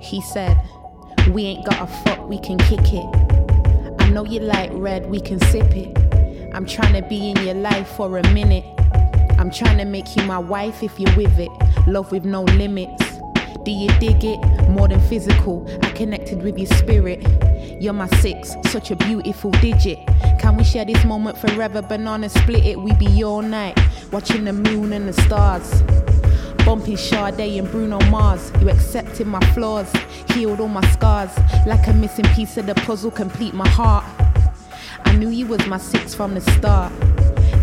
He said, We ain't got a fuck, we can kick it. I know you like red, we can sip it. I'm trying to be in your life for a minute. I'm trying to make you my wife if you're with it. Love with no limits. Do you dig it? More than physical, I connected with your spirit. You're my six, such a beautiful digit. Can we share this moment forever? Banana split it, we be all night, watching the moon and the stars. Bumping Sade and Bruno Mars. You accepted my flaws, healed all my scars. Like a missing piece of the puzzle, complete my heart. I knew you was my six from the start.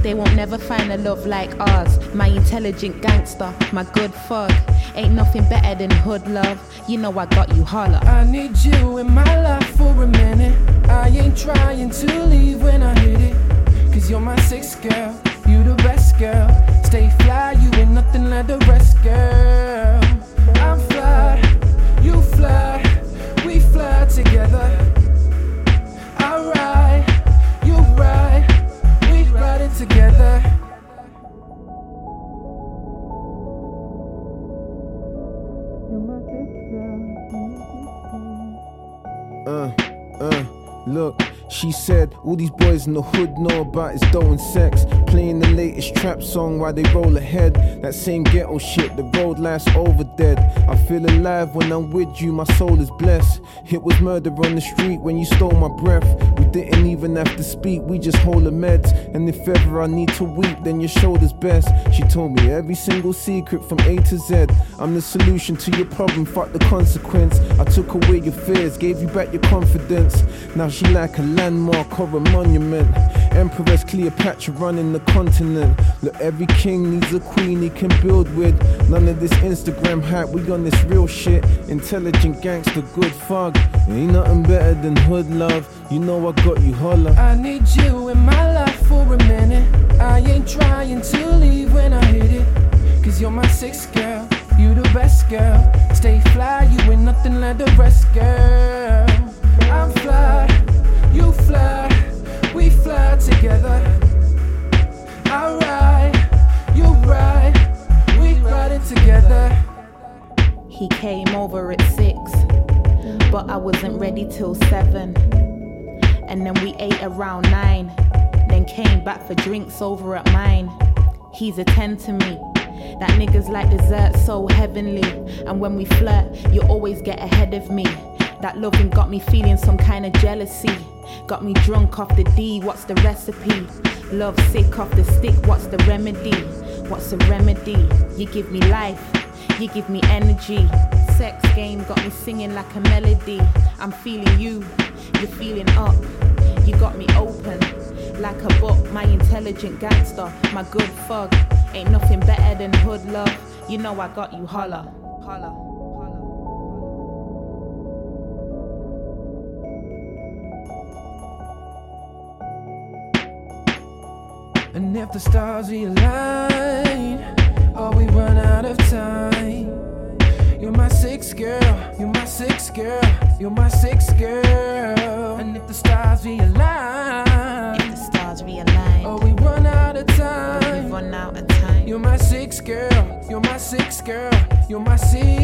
They won't never find a love like ours. My intelligent gangster, my good fuck. Ain't nothing better than hood love. You know I got you holla. I need you in my life for a minute. I ain't trying to leave when I hit it. Cause you're my sixth girl, you the best girl. Stay fly, you ain't nothing like the rest, girl. I'm fly, you fly, we fly together. I ride, you ride, we together. My sixth girl. Uh, uh, look, she said all these boys in the hood know about is dough and sex. Playing the latest trap song while they roll ahead. That same ghetto shit, the road life's over dead. I feel alive when I'm with you, my soul is blessed. It was murder on the street when you stole my breath. We didn't even have to speak, we just hold the meds. And if ever I need to weep, then your shoulder's best. She told me every single secret from A to Z. I'm the solution to your problem, fuck the consequence. I took away your fears, gave you back your confidence. Now she like a landmark or a monument. Empress Cleopatra running the continent. Look, every king needs a queen he can build with. None of this Instagram hype, we on this real shit. Intelligent gangster, good fuck. Ain't nothing better than hood love. You know I got you holla. I need you in my life for a minute. I ain't trying to leave when I hit it. Cause you're my sixth girl, you the best girl. Stay fly, you ain't nothing like the rest, girl. He came over at six, but I wasn't ready till seven. And then we ate around nine, then came back for drinks over at mine. He's a 10 to me. That nigga's like dessert, so heavenly. And when we flirt, you always get ahead of me. That loving got me feeling some kind of jealousy. Got me drunk off the D, what's the recipe? Love sick off the stick, what's the remedy? What's the remedy? You give me life, you give me energy. Sex game got me singing like a melody. I'm feeling you, you're feeling up. You got me open like a book, my intelligent gangster, my good fug. Ain't nothing better than hood love. You know I got you holla, holla, holla. And if the stars realign, or oh, we run out of time, sixth girl, you're my sixth girl, you're my sixth girl. And if the stars realign, If the stars realign, or we run out of time, we run out of time. you're my sixth girl, you're my sixth girl, you're my sixth.